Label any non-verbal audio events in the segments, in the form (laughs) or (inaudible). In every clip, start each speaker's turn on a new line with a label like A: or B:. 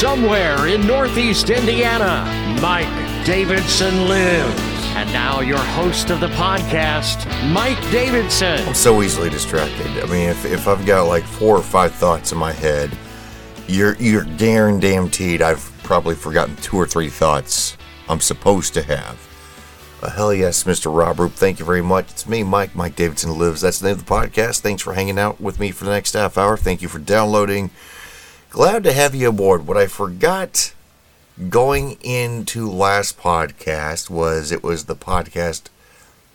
A: Somewhere in Northeast Indiana, Mike Davidson lives. And now, your host of the podcast, Mike Davidson.
B: I'm so easily distracted. I mean, if, if I've got like four or five thoughts in my head, you're you're guaranteed I've probably forgotten two or three thoughts I'm supposed to have. Uh, hell yes, Mr. Rob Roop. Thank you very much. It's me, Mike. Mike Davidson Lives. That's the name of the podcast. Thanks for hanging out with me for the next half hour. Thank you for downloading. Glad to have you aboard. What I forgot going into last podcast was it was the podcast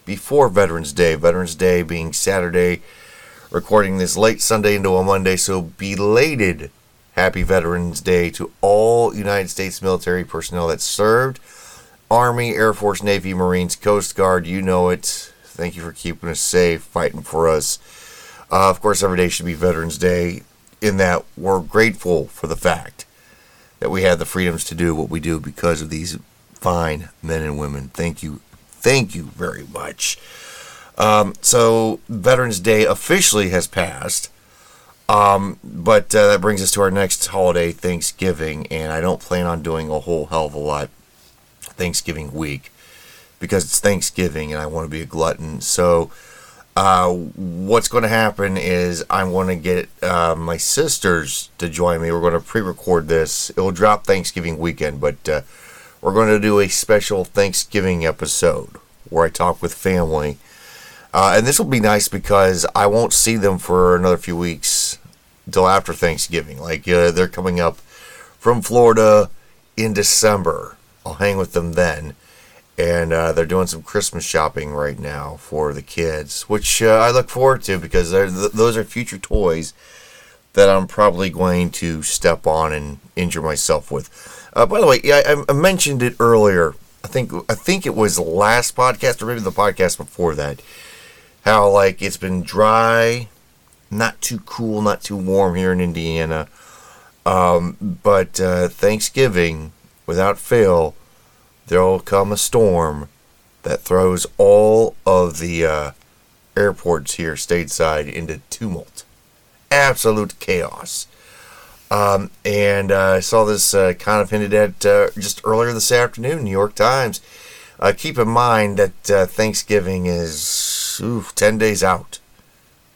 B: before Veterans Day. Veterans Day being Saturday, recording this late Sunday into a Monday. So belated Happy Veterans Day to all United States military personnel that served Army, Air Force, Navy, Marines, Coast Guard, you know it. Thank you for keeping us safe, fighting for us. Uh, of course, every day should be Veterans Day, in that we're grateful for the fact that we have the freedoms to do what we do because of these fine men and women. Thank you. Thank you very much. Um, so, Veterans Day officially has passed. Um, but uh, that brings us to our next holiday, Thanksgiving, and I don't plan on doing a whole hell of a lot Thanksgiving week because it's Thanksgiving and I want to be a glutton. So, uh, what's going to happen is I'm going to get uh, my sisters to join me. We're going to pre record this. It will drop Thanksgiving weekend, but uh, we're going to do a special Thanksgiving episode where I talk with family. Uh, and this will be nice because I won't see them for another few weeks until after Thanksgiving. Like, uh, they're coming up from Florida in December. I'll hang with them then. And uh, they're doing some Christmas shopping right now for the kids, which uh, I look forward to because th- those are future toys that I'm probably going to step on and injure myself with. Uh, by the way, I, I, mentioned it earlier. I think I think it was last podcast or maybe the podcast before that. How like it's been dry, not too cool, not too warm here in Indiana. Um, but uh, Thanksgiving without fail, there'll come a storm that throws all of the uh, airports here stateside into tumult, absolute chaos. Um, and uh, I saw this uh, kind of hinted at uh, just earlier this afternoon, New York Times. Uh, keep in mind that uh, Thanksgiving is oof, 10 days out.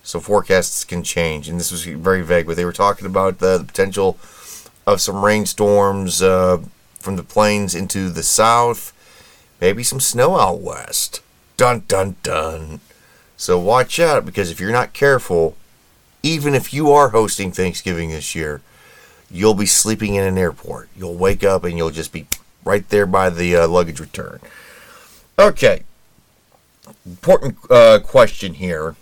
B: So forecasts can change. And this was very vague, but they were talking about the potential of some rainstorms from the plains into the south, maybe some snow out west. Dun dun dun. So watch out because if you're not careful, even if you are hosting Thanksgiving this year, you'll be sleeping in an airport. You'll wake up and you'll just be right there by the uh, luggage return. Okay. Important uh, question here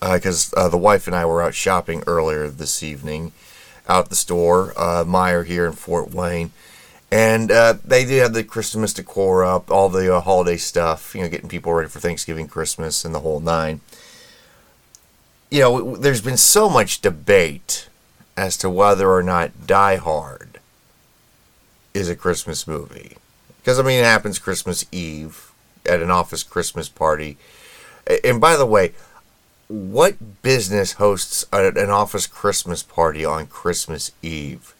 B: because uh, uh, the wife and I were out shopping earlier this evening out the store, uh, Meijer here in Fort Wayne. And uh, they do have the Christmas decor up, all the uh, holiday stuff, you know, getting people ready for Thanksgiving, Christmas, and the whole nine. You know, there's been so much debate as to whether or not Die Hard is a Christmas movie. Because, I mean, it happens Christmas Eve at an office Christmas party. And by the way, what business hosts an office Christmas party on Christmas Eve?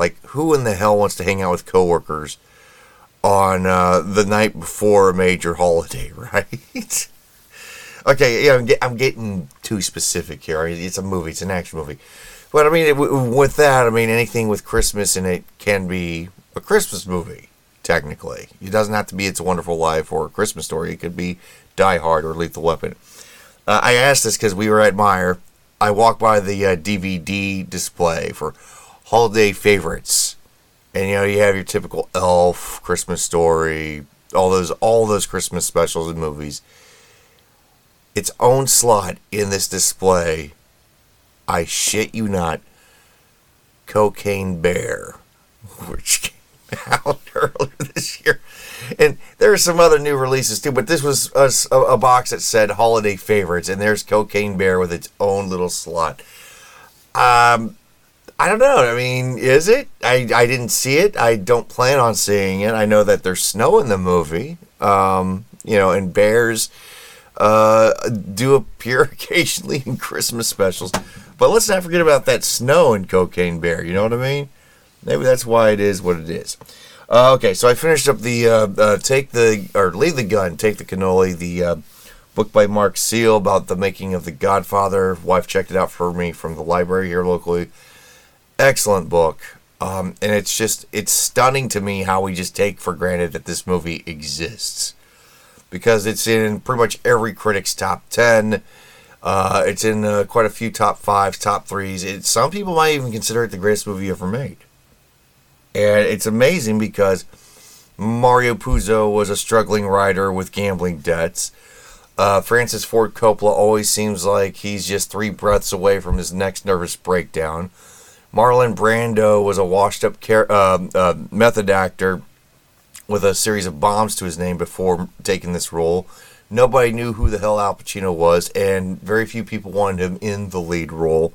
B: Like, who in the hell wants to hang out with coworkers on uh, the night before a major holiday, (laughs) right? okay, yeah, I'm, get, I'm, getting too specific here. It's a movie, it's an action movie. But I mean, with that, I mean, anything with Christmas in it can be a Christmas movie, technically. It doesn't have to be It's a Wonderful Life or a Christmas Story. It could be Die Hard or Lethal Weapon. Uh, I asked this because we were at Meijer. I walked by the uh, DVD display for holiday favorites. And you know, you have your typical Elf, Christmas Story, all those all those Christmas specials and movies. Its own slot in this display, I shit you not, Cocaine Bear, (laughs) which came out (laughs) earlier this year. And there are some other new releases too, but this was a, a box that said holiday favorites, and there's Cocaine Bear with its own little slot. Um, I don't know. I mean, is it? I, I didn't see it. I don't plan on seeing it. I know that there's snow in the movie. Um, you know, and bears uh, do appear (laughs) occasionally in Christmas specials. But let's not forget about that snow in Cocaine Bear. You know what I mean? Maybe that's why it is what it is. Uh, okay, so I finished up the uh, uh, take the or leave the gun, take the cannoli, the uh, book by Mark Seal about the making of The Godfather. Wife checked it out for me from the library here locally. Excellent book, um, and it's just it's stunning to me how we just take for granted that this movie exists because it's in pretty much every critic's top ten. Uh, it's in uh, quite a few top fives, top threes. It, some people might even consider it the greatest movie ever made. And it's amazing because Mario Puzo was a struggling writer with gambling debts. Uh, Francis Ford Coppola always seems like he's just three breaths away from his next nervous breakdown. Marlon Brando was a washed up car- uh, uh, method actor with a series of bombs to his name before taking this role. Nobody knew who the hell Al Pacino was, and very few people wanted him in the lead role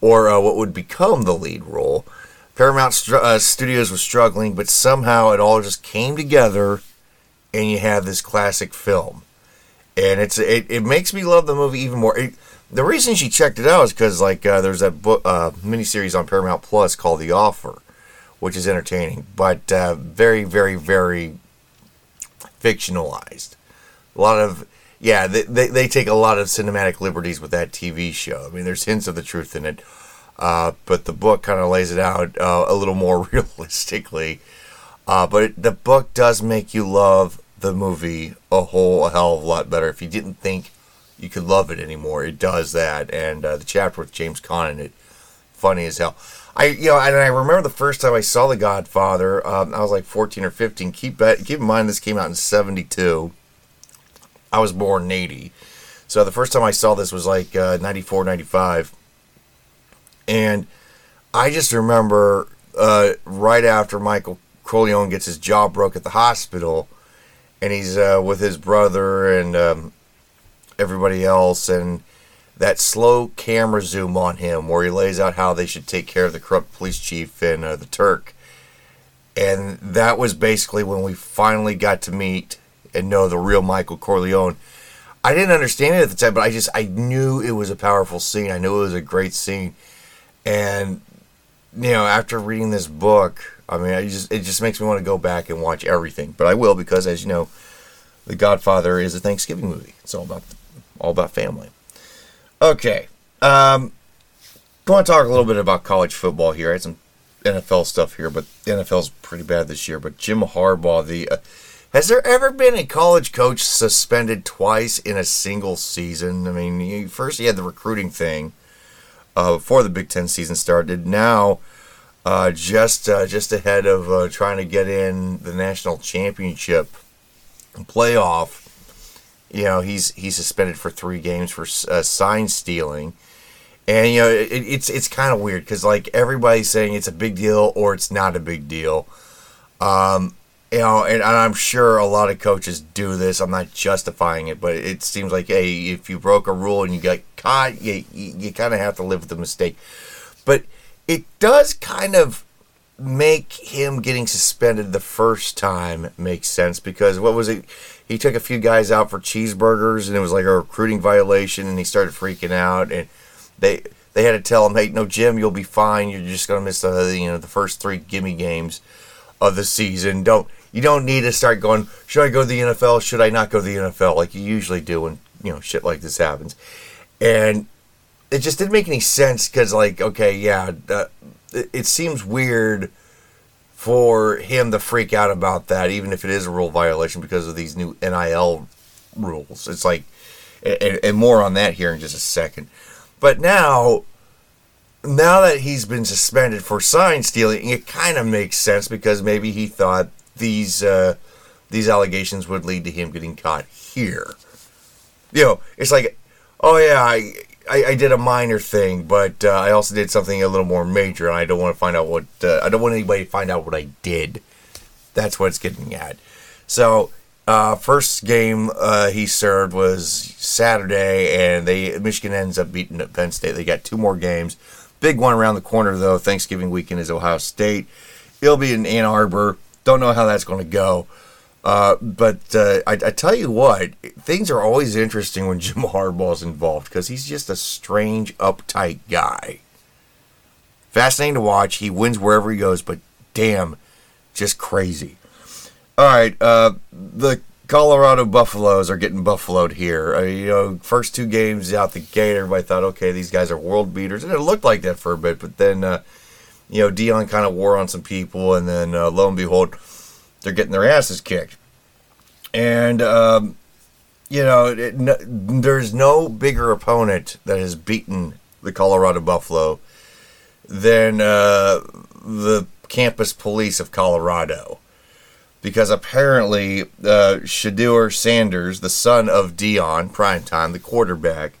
B: or uh, what would become the lead role. Paramount St- uh, Studios was struggling, but somehow it all just came together, and you have this classic film. And it's it, it makes me love the movie even more. It, the reason she checked it out is because like uh, there's that book uh, miniseries on Paramount Plus called The Offer, which is entertaining, but uh, very very very fictionalized. A lot of yeah, they, they, they take a lot of cinematic liberties with that TV show. I mean, there's hints of the truth in it. Uh, but the book kind of lays it out uh, a little more (laughs) realistically. Uh, but it, the book does make you love the movie a whole a hell of a lot better. If you didn't think you could love it anymore, it does that. And uh, the chapter with James Caan in it, funny as hell. I you know, and I remember the first time I saw The Godfather. Um, I was like 14 or 15. Keep keep in mind this came out in 72. I was born in 80. So the first time I saw this was like uh, 94, 95 and I just remember uh, right after Michael Corleone gets his jaw broke at the hospital, and he's uh, with his brother and um, everybody else, and that slow camera zoom on him where he lays out how they should take care of the corrupt police chief and uh, the Turk. And that was basically when we finally got to meet and know the real Michael Corleone. I didn't understand it at the time, but I just I knew it was a powerful scene. I knew it was a great scene and you know, after reading this book, I mean, I just it just makes me want to go back and watch everything. But I will because, as you know, The Godfather is a Thanksgiving movie. It's all about all about family. Okay, um, I want to talk a little bit about college football here. I had some NFL stuff here, but the NFL's pretty bad this year. But Jim Harbaugh, the uh, has there ever been a college coach suspended twice in a single season? I mean, first he had the recruiting thing uh, before the Big Ten season started. Now, uh, just uh, just ahead of uh, trying to get in the national championship playoff, you know, he's he's suspended for three games for uh, sign stealing. And you know it, it's it's kind of weird because like everybody's saying it's a big deal or it's not a big deal. Um, you know, and, and, I'm sure a lot of coaches do this. I'm not justifying it, but it seems like, hey, if you broke a rule and you got caught, you, you, you kind of have to live with the mistake. But it does kind of make him getting suspended the first time make sense because what was it? He took a few guys out for cheeseburgers and it was like a recruiting violation and he started freaking out and they they had to tell him, hey, no, Jim, you'll be fine. You're just gonna miss the you know the first three gimme games of the season. Don't you don't need to start going. Should I go to the NFL? Should I not go to the NFL? Like you usually do when you know shit like this happens. And it just didn't make any sense because like okay yeah it, seems weird for him to freak out about that even if it is a rule violation because of these new NIL rules it's like and, and more on that here in just a second but now now that he's been suspended for sign stealing, it kind of makes sense because maybe he thought these uh, these allegations would lead to him getting caught here. You know, it's like, oh yeah, I I, I did a minor thing, but uh, I also did something a little more major, and I don't want to find out what uh, I don't want anybody to find out what I did. That's what it's getting at. So. Uh, first game uh, he served was Saturday, and they Michigan ends up beating Penn State. They got two more games. Big one around the corner, though. Thanksgiving weekend is Ohio State. It'll be in Ann Arbor. Don't know how that's going to go. Uh, but uh, I, I, tell you what, things are always interesting when (laughs) Jim Harbaugh's involved because he's just a strange, uptight guy. fascinating to watch. He wins wherever he goes, but damn, just crazy. All right, uh, the Colorado Buffaloes are getting buffaloed here. Uh, you know, first two games out the gate, everybody thought, okay, these guys are world beaters, and it looked like that for a bit. But then, uh, you know, Deion kind of wore on some people, and then uh, lo and behold, they're getting their asses kicked. And um, you know, it, there's no bigger opponent that has beaten the Colorado Buffalo than uh, the campus police of Colorado because apparently uh, Shedeur Sanders, the son of Deion Primetime, the quarterback,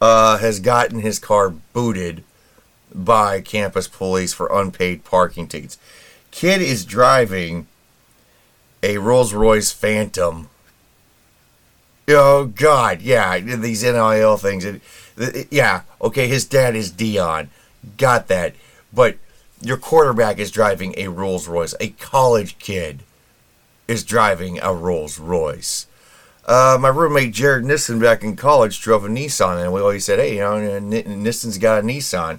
B: uh, has gotten his car booted by campus police for unpaid parking tickets. Kid is driving a Rolls Royce Phantom. Oh God, yeah, these NIL things. It, it, yeah, okay, his dad is Deion, got that, but your quarterback is driving a Rolls Royce, a college kid is driving a Rolls Royce. Uh, my roommate Jared Nissen back in college drove a Nissan, and we always said, "Hey, you know, Nissen's got a Nissan."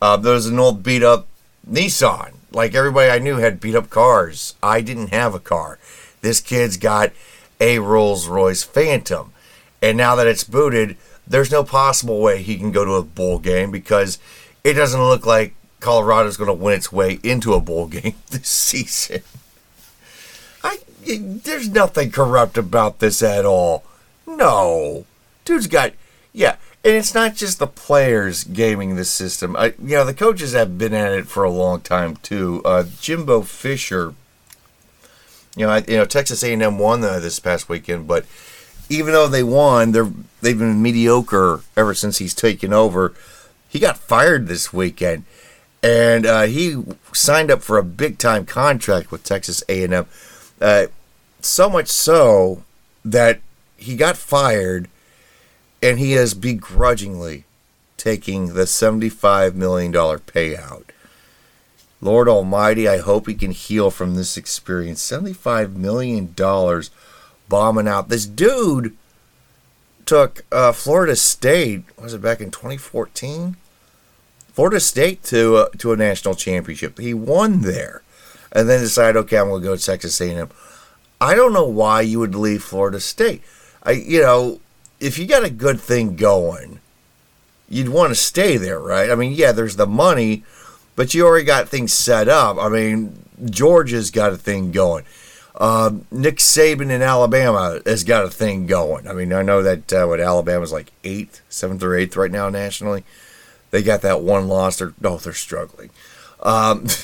B: Uh, there was an old beat up Nissan. Like everybody I knew had beat up cars. I didn't have a car. This kid's got a Rolls Royce Phantom, and now that it's booted, there's no possible way he can go to a bowl game because it doesn't look like Colorado's going to win its way into a bowl game (laughs) this season. I there's nothing corrupt about this at all. No, dude's got yeah, and it's not just the players gaming the system. I, you know, the coaches have been at it for a long time too. Uh, Jimbo Fisher, you know, I, you know, Texas A&M won the, this past weekend, but even though they won, they're they've been mediocre ever since he's taken over. He got fired this weekend, and uh, he signed up for a big time contract with Texas A&M uh, so much so that he got fired and he is begrudgingly taking the $75 million payout. Lord Almighty, I hope he can heal from this experience. $75 million bombing out. This dude took uh, Florida State, was it back in 2014? Florida State to uh, to a national championship. He won there and then decided, okay, I'm going to go to Texas A&M. I don't know why you would leave Florida State. I, you know, if you got a good thing going, you'd want to stay there, right? I mean, yeah, there's the money, but you already got things set up. I mean, Georgia's got a thing going. Uh, Nick Saban in Alabama has got a thing going. I mean, I know that uh, what Alabama's like eighth, seventh or eighth right now nationally. They got that one loss. They're oh, they're struggling. Um, (laughs)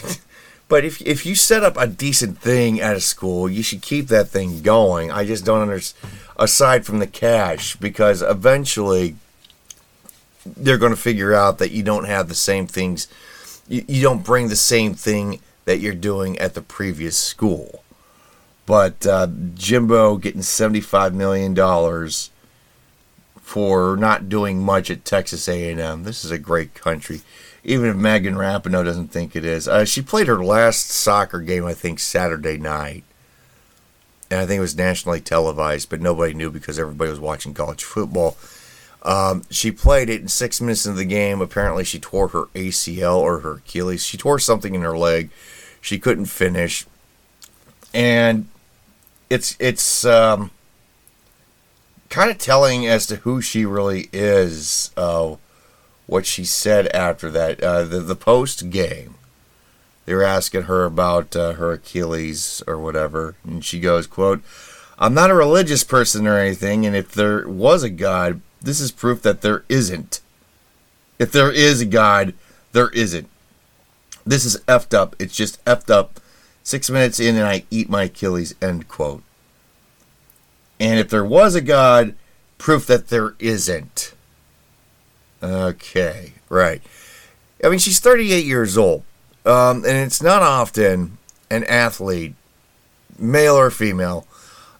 B: But if if you set up a decent thing at a school, you should keep that thing going. I just don't understand. Aside from the cash, because eventually they're going to figure out that you don't have the same things. You, you don't bring the same thing that you're doing at the previous school. But uh, Jimbo getting seventy-five million dollars for not doing much at Texas A&M. This is a great country even if Megan Rapinoe doesn't think it is. Uh, she played her last soccer game, I think, Saturday night. And I think it was nationally televised, but nobody knew because everybody was watching college football. Um, she played it in six minutes into the game. Apparently, she tore her ACL or her Achilles. She tore something in her leg. She couldn't finish, and it's it's um, kind of telling as to who she really is. Uh, what she said after that. Uh, the the post game, they were asking her about uh, her Achilles or whatever, and she goes, "quote I'm not a religious person or anything, and if there was a God, this is proof that there isn't. If there is a God, there isn't. This is effed up. It's just effed up. Six minutes in, and I eat my Achilles." End quote. And if there was a God, proof that there isn't. Okay, right. I mean, she's 38 years old, um, and it's not often an athlete, male or female,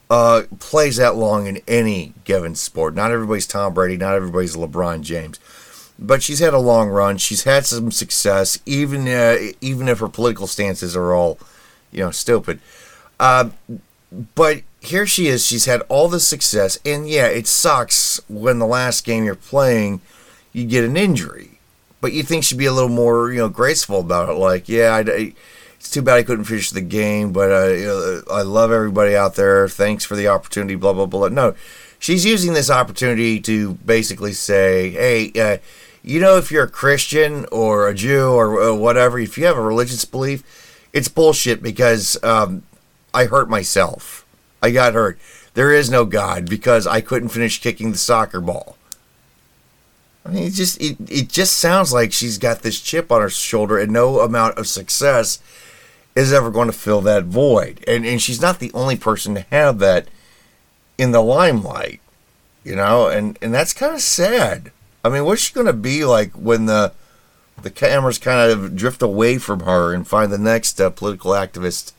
B: uh, plays that long in any given sport. Not everybody's Tom Brady, not everybody's LeBron James, but she's had a long run. She's had some success, even uh, even if her political stances are all, you know, stupid. Uh, but here she is. She's had all this success, and yeah, it sucks when the last game you're playing you get an injury. But you think she'd be a little more, you know, graceful about it. Like, yeah, I, I, it's too bad I couldn't finish the game, but uh, you know, I love everybody out there. Thanks for the opportunity. Blah blah blah. No, she's using this opportunity to basically say, hey, uh, you know, if you're a Christian or a Jew or uh, whatever, if you have a religious belief, it's bullshit because um, I hurt myself. I got hurt. There is no God because I couldn't finish kicking the soccer ball. I mean, it just it, it just sounds like she's got this chip on her shoulder, and no amount of success is ever going to fill that void. And and she's not the only person to have that in the limelight, you know. And and that's kind of sad. I mean, what's she going to be like when the the cameras kind of drift away from her and find the next uh, political activist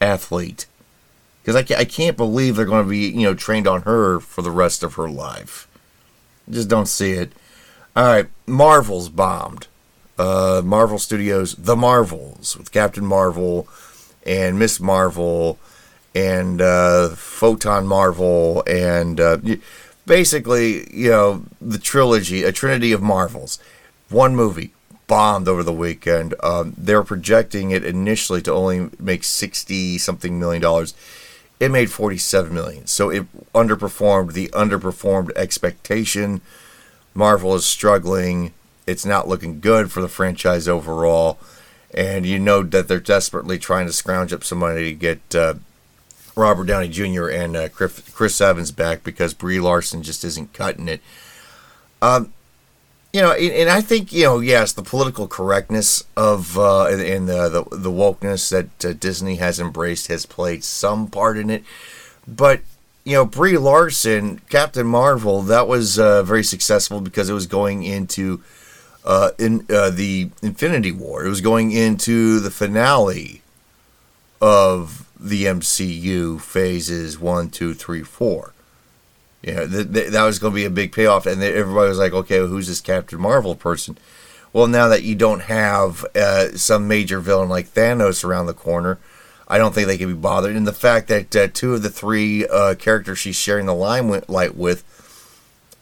B: athlete? Because I, can't, I can't believe they're going to be you know trained on her for the rest of her life. Just don't see it. All right, Marvel's bombed. Uh, Marvel Studios, The Marvels, with Captain Marvel and Miss Marvel and uh, Photon Marvel and uh, basically, you know, the trilogy, a trinity of Marvels. One movie bombed over the weekend. Um, they're projecting it initially to only make sixty something million dollars. It made forty seven million, so it underperformed the underperformed expectation Marvel is struggling. It's not looking good for the franchise overall. And you know that they're desperately trying to scrounge up some money to get uh, Robert Downey Jr. and uh, Chris Evans back because Brie Larson just isn't cutting it. Um, you know, and, I think you know, yes, the political correctness of uh, and, the, the, the wokeness that uh, Disney has embraced has played some part in it, but you know, Brie Larson, Captain Marvel, that was uh, very successful because it was going into uh, in uh, the Infinity War. It was going into the finale of the MCU phases one, two, three, four. You know, th- th- that was going to be a big payoff, and everybody was like, "Okay, well, who's this Captain Marvel person?" Well, now that you don't have uh, some major villain like Thanos around the corner, I don't think they can be bothered. And the fact that uh, two of the three uh, characters she's sharing the limelight with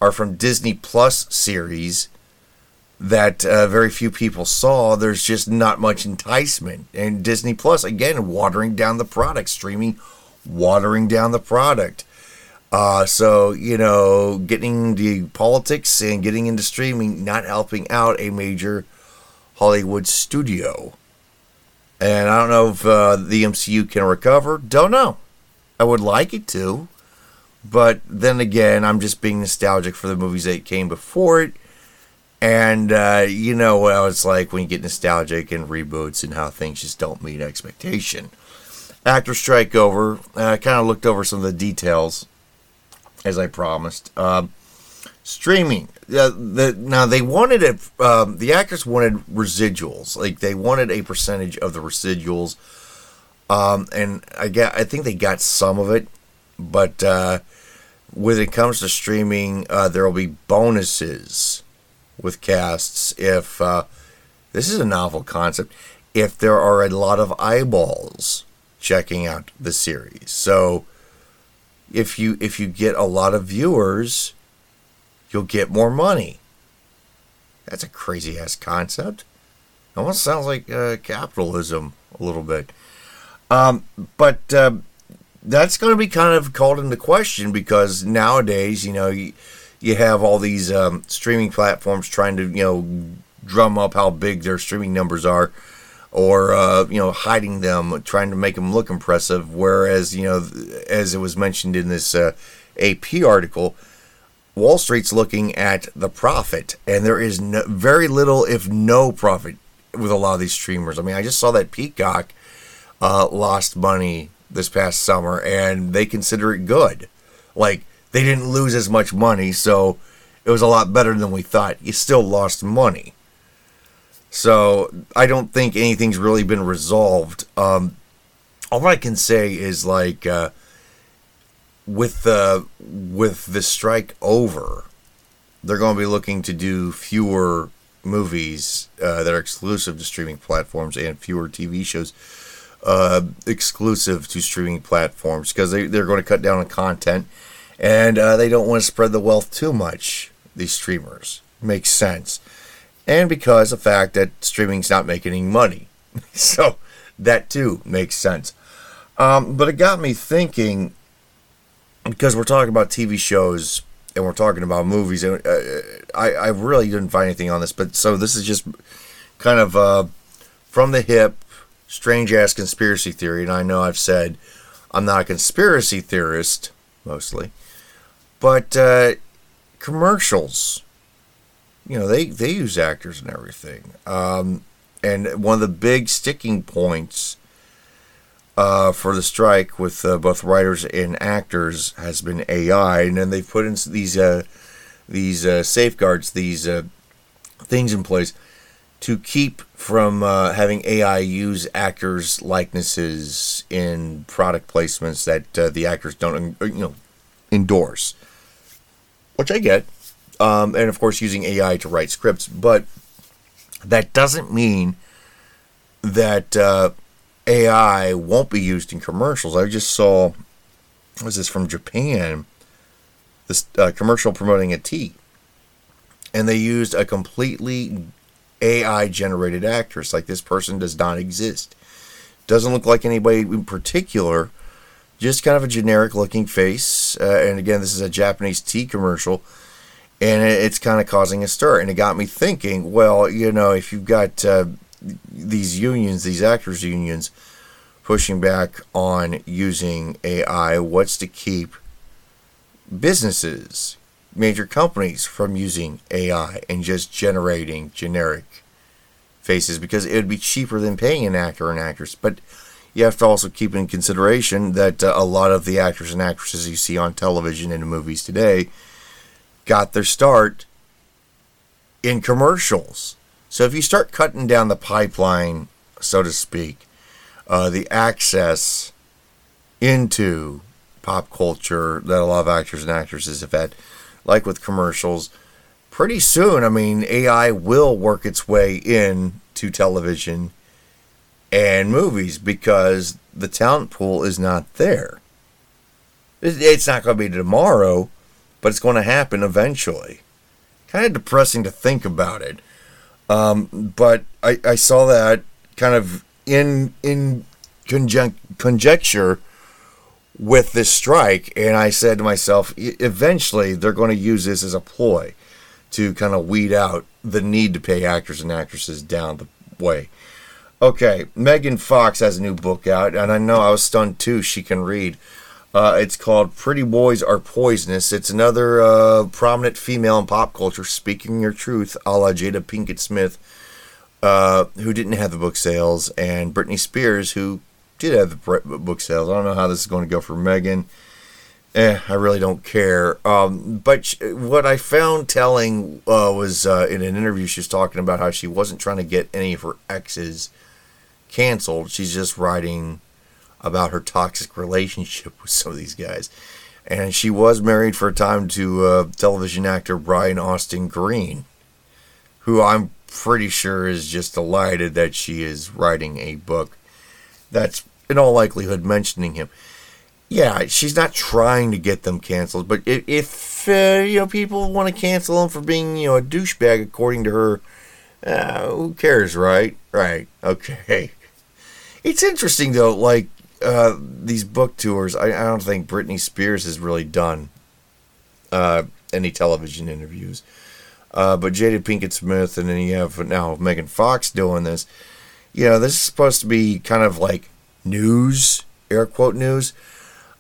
B: are from Disney Plus series that uh, very few people saw, there's just not much enticement. And Disney Plus, again, watering down the product, streaming, watering down the product. Uh, so, you know, getting the politics and getting into streaming, not helping out a major Hollywood studio. And I don't know if uh, the MCU can recover. Don't know. I would like it to. But then again, I'm just being nostalgic for the movies that came before it. And uh, you know what it's like when you get nostalgic and reboots and how things just don't meet expectation. Actor strike over. I kind of looked over some of the details, as I promised. Um, streaming. Uh, the, now they wanted it. Um, the actors wanted residuals, like they wanted a percentage of the residuals. Um, and I get, I think they got some of it, but uh, when it comes to streaming, uh, there will be bonuses with casts if uh, this is a novel concept. If there are a lot of eyeballs checking out the series, so if you if you get a lot of viewers you'll get more money. That's a crazy ass concept. Almost sounds like uh, capitalism a little bit. Um, but uh, that's going to be kind of called into question because nowadays, you know, you, you have all these um, streaming platforms trying to, you know, drum up how big their streaming numbers are or, uh, you know, hiding them, trying to make them look impressive. Whereas, you know, as it was mentioned in this uh, AP article, Wall Street's looking at the profit, and there is no, very little, if no profit, with a lot of these streamers. I mean, I just saw that Peacock uh, lost money this past summer, and they consider it good. Like they didn't lose as much money, so it was a lot better than we thought. You still lost money, so I don't think anything's really been resolved. Um, all I can say is like. Uh, with the with the strike over, they're going to be looking to do fewer movies uh, that are exclusive to streaming platforms and fewer TV shows uh, exclusive to streaming platforms because they, they're going to cut down on content and uh, they don't want to spread the wealth too much. These streamers makes sense. and because of the fact that streaming's not making any money. (laughs) so that too makes sense. Um, but it got me thinking because we're talking about TV shows and we're talking about movies, and uh, I, I really didn't find anything on this, but so this is just kind of uh, from the hip, strange ass conspiracy theory. And I know I've said I'm not a conspiracy theorist mostly, but uh, commercials, you know, they they use actors and everything. Um, and one of the big sticking points uh, for the strike with uh, both writers and actors has been AI, and then they've put in these uh, these uh, safeguards, these uh, things in place to keep from uh, having AI use actors' likenesses in product placements that the actors don't, you know, endorse. Which I get, um, and of course using AI to write scripts, but that doesn't mean that AI won't be used in commercials. I just saw, was this from Japan? This uh, commercial promoting a tea, and they used a completely AI generated actress. Like this person does not exist. Doesn't look like anybody in particular. Just kind of a generic looking face. Uh, and again, this is a Japanese tea commercial. And it's kind of causing a stir. And it got me thinking well, you know, if you've got uh, these unions, these actors' unions, pushing back on using AI. What's to keep businesses, major companies from using AI and just generating generic faces because it would be cheaper than paying an actor and actress. But you have to also keep in consideration that uh, a lot of the actors and actresses you see on television and in movies today got their start in commercials. So if you start cutting down the pipeline, so to speak, uh, the access into pop culture that a lot of actors and actresses have had, like with commercials, pretty soon, I mean, AI will work its way in to television and movies because the talent pool is not there. It's not going to be tomorrow, but it's going to happen eventually. Kind of depressing to think about it. Um, but I, I saw that kind of in in conjecture with this strike, and I said to myself, eventually they're going to use this as a ploy to kind of weed out the need to pay actors and actresses down the way. Okay, Megan Fox has a new book out, and I know I was stunned too. She can read. Uh, it's called Pretty Boys Are Poisonous. It's another uh, prominent female in pop culture speaking your truth, a la Jada Pinkett Smith, uh, who didn't have the book sales, and Britney Spears, who did have the book sales. I don't know how this is going to go for Megan. Eh, I really don't care. Um, but what I found telling uh, was uh, in an interview, she was talking about how she wasn't trying to get any of her exes canceled. She's just writing about her toxic relationship with some of these guys. And she was married for a time to uh, television actor Brian Austin Green, who I'm pretty sure is just delighted that she is writing a book that's in all likelihood mentioning him. Yeah, she's not trying to get them canceled, but if, if uh, you know people want to cancel him for being you know a douchebag, according to her, uh, who cares, right? Right. Okay. It's interesting though, like uh, these book tours, I, I, don't think Britney Spears has really done uh, any television interviews. Uh, but Jada Pinkett Smith, and then you have now Megan Fox doing this. You know, this is supposed to be kind of like news, air quote news.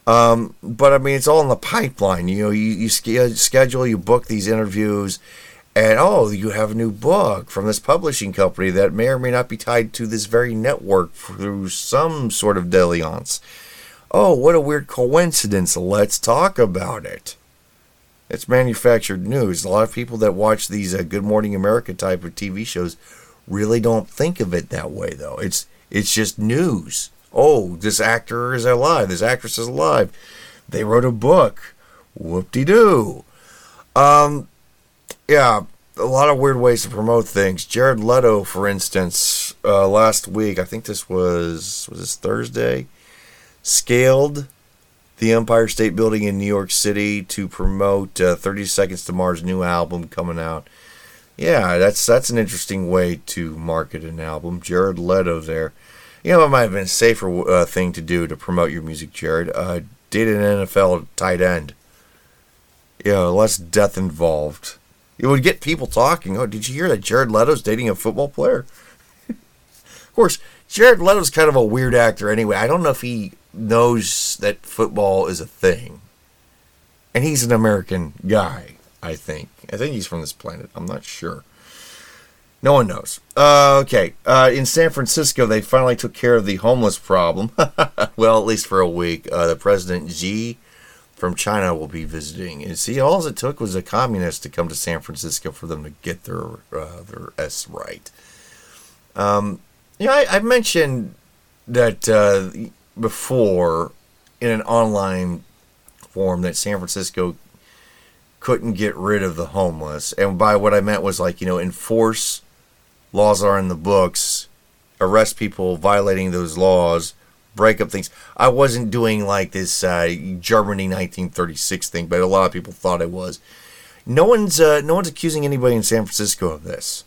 B: Um, but I mean, it's all in the pipeline. You know, you, you schedule, you book these interviews, and oh, you have a new book from this publishing company that may or may not be tied to this very network through some sort of dalliance. Oh, what a weird coincidence. Let's talk about it. It's manufactured news. A lot of people that watch these uh, Good Morning America type of TV shows really don't think of it that way, though. It's it's just news. Oh, this actor is alive. This actress is alive. They wrote a book. Whoop de doo. Um, yeah, a lot of weird ways to promote things. Jared Leto, for instance, uh, last week, I think this was was this Thursday, scaled the Empire State Building in New York City to promote uh, 30 Seconds to Mars' new album coming out Yeah, that's that's an interesting way to market an album. Jared Leto there. You know, it might have been a safer uh, thing to do to promote your music, Jared. Uh, date an NFL tight end. You know, less death involved. It would get people talking. Oh, did you hear that Jared Leto's dating a football player? of course, Jared Leto's kind of a weird actor anyway. I don't know if he knows that football is a thing. And he's an American guy, I think. I think he's from this planet. I'm not sure. No one knows. Uh, okay. Uh, in San Francisco, they finally took care of the homeless problem. (laughs) well, at least for a week. Uh, the President Xi from China will be visiting. And see, all it took was a communist to come to San Francisco for them to get their uh, their s right. Um, you know, I, I mentioned that uh, before in an online forum that San Francisco couldn't get rid of the homeless, and by what I meant was like you know enforce laws are in the books, arrest people violating those laws, break up things. I wasn't doing like this uh, Germany 1936 thing, but a lot of people thought it was. No one's uh, no one's accusing anybody in San Francisco of this.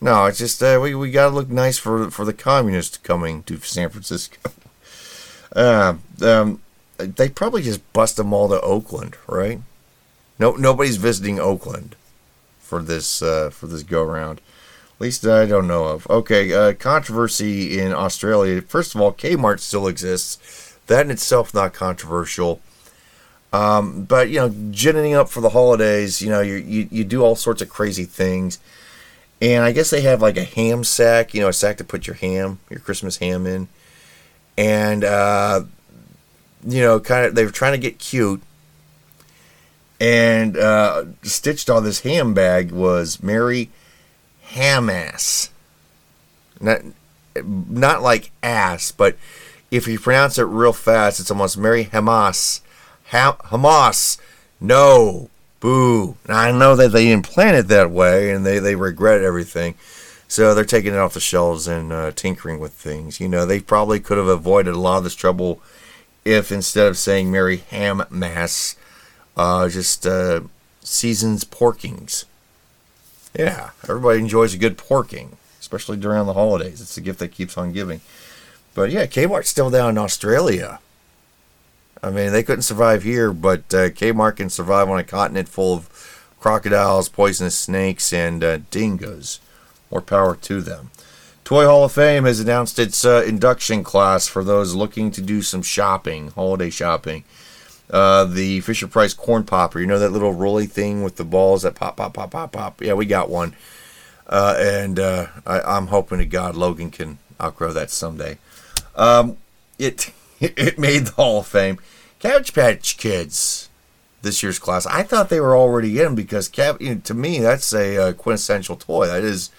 B: No, it's just uh, we we gotta look nice for for the communists coming to San Francisco. Uh, (laughs) um, they probably just bust them all to Oakland, right? No, nobody's visiting Oakland for this uh, for this go round. Least I don't know of. Okay, uh, controversy in Australia. First of all, Kmart still exists. That in itself not controversial. Um, but you know, ginning up for the holidays, you know, you, you you do all sorts of crazy things. And I guess they have like a ham sack, you know, a sack to put your ham, your Christmas ham in. And uh, you know, kind of they were trying to get cute. And uh, stitched on this ham bag was Merry Hamas. Not, not like ass, but if you pronounce it real fast, it's almost Mary Hamas. Ha- Hamas. No. Boo. Now, I know that they didn't plan it that way and they, they regret everything. So they're taking it off the shelves and uh, tinkering with things. You know, they probably could have avoided a lot of this trouble if instead of saying Mary Ham Mass, uh, just uh, seasons porkings. Yeah, everybody enjoys a good porking, especially during the holidays. It's a gift that keeps on giving. But yeah, Kmart's still down in Australia. I mean, they couldn't survive here, but uh, Kmart can survive on a continent full of crocodiles, poisonous snakes, and uh, dingoes. More power to them. Toy Hall of Fame has announced its uh, induction class for those looking to do some shopping, holiday shopping. Uh, the Fisher Price corn popper. You know that little rolly thing with the balls that pop, pop, pop, pop, pop. Yeah, we got one, uh, and uh, I, am hoping to God Logan can outgrow that someday. Um, it (laughs) it made the Hall of Fame. Cabbage Patch Kids, this year's class. I thought they were already in because Cab, you know, to me that's a, uh, quintessential toy. That is,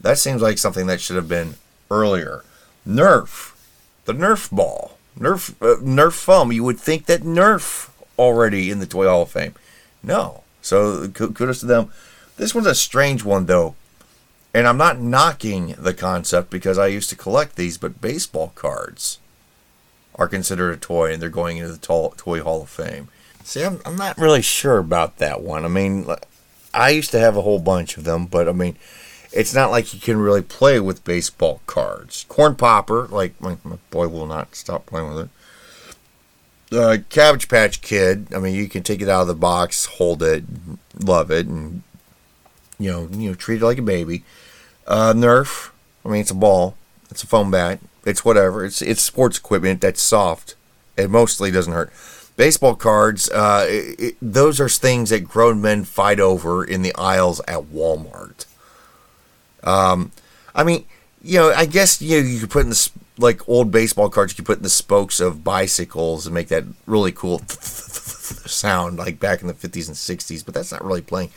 B: that seems like something that should have been earlier. Nerf, the Nerf ball Nerf uh, Nerf foam. You would think that Nerf already in the Toy Hall of Fame. No. So kudos to them. This one's a strange one though. And I'm not knocking the concept because I used to collect these, but baseball cards are considered a toy and they're going into the Toy Hall of Fame. See, I'm, I'm not really sure about that one. I mean, I used to have a whole bunch of them, but I mean, it's not like you can really play with baseball cards. Corn popper, like my, my boy will not stop playing with it. Uh, Cabbage Patch Kid, I mean, you can take it out of the box, hold it, love it, and you know, you know, treat it like a baby. Uh, Nerf, I mean, it's a ball, it's a foam bat, it's whatever. It's it's sports equipment that's soft. It mostly doesn't hurt. Baseball cards, uh, it, it, those are things that grown men fight over in the aisles at Walmart. Um, I mean, you know, I guess you know, you could put in the like old baseball cards. You could put in the spokes of bicycles and make that really cool sound, like back in the fifties and sixties. But that's not really playing.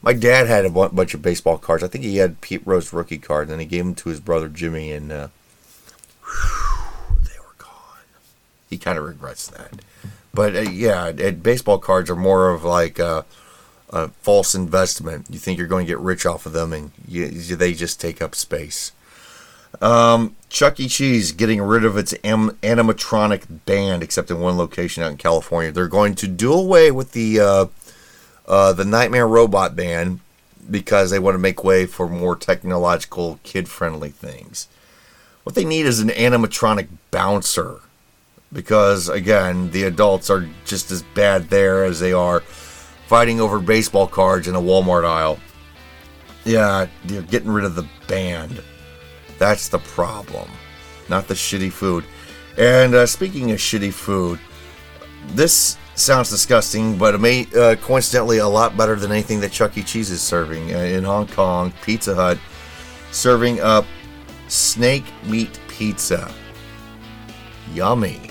B: My dad had a bunch of baseball cards. I think he had Pete Rose rookie card, and then he gave them to his brother Jimmy, and uh, whew, they were gone. He kind of regrets that. But uh, yeah, baseball cards are more of like. Uh, a false investment. You think you're going to get rich off of them, and you, they just take up space. Um, Chuck E. Cheese getting rid of its am- animatronic band, except in one location out in California. They're going to do away with the uh, uh, the Nightmare Robot band. because they want to make way for more technological, kid friendly things. What they need is an animatronic bouncer because, again, the adults are just as bad there as they are fighting over baseball cards in a Walmart aisle. Yeah, they're getting rid of the band. That's the problem, not the shitty food. And uh, speaking of shitty food, this sounds disgusting, but it may uh, coincidentally a lot better than anything that Chuck E. Cheese is serving uh, in Hong Kong. Pizza Hut serving up snake meat pizza. Yummy.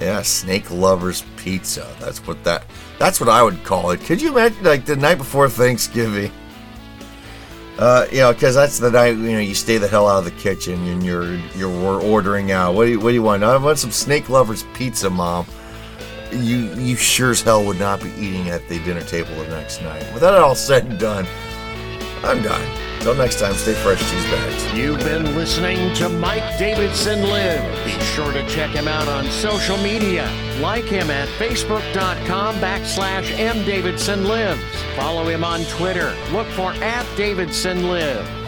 B: Yeah, snake lovers pizza. That's what that. That's what I would call it. Could you imagine like the night before Thanksgiving? Uh, you know, because that's the night you know you stay the hell out of the kitchen and you're you're ordering out. What do you What do you want? I want some snake lovers pizza, mom you you sure as hell would not be eating at the dinner table the next night. With that all said and done, I'm done. Until next time, stay fresh, cheese bags.
A: You've been listening to Mike Davidson Live. Be sure to check him out on social media. Like him at facebook.com backslash mdavidsonlives. Follow him on Twitter. Look for at Davidson Live.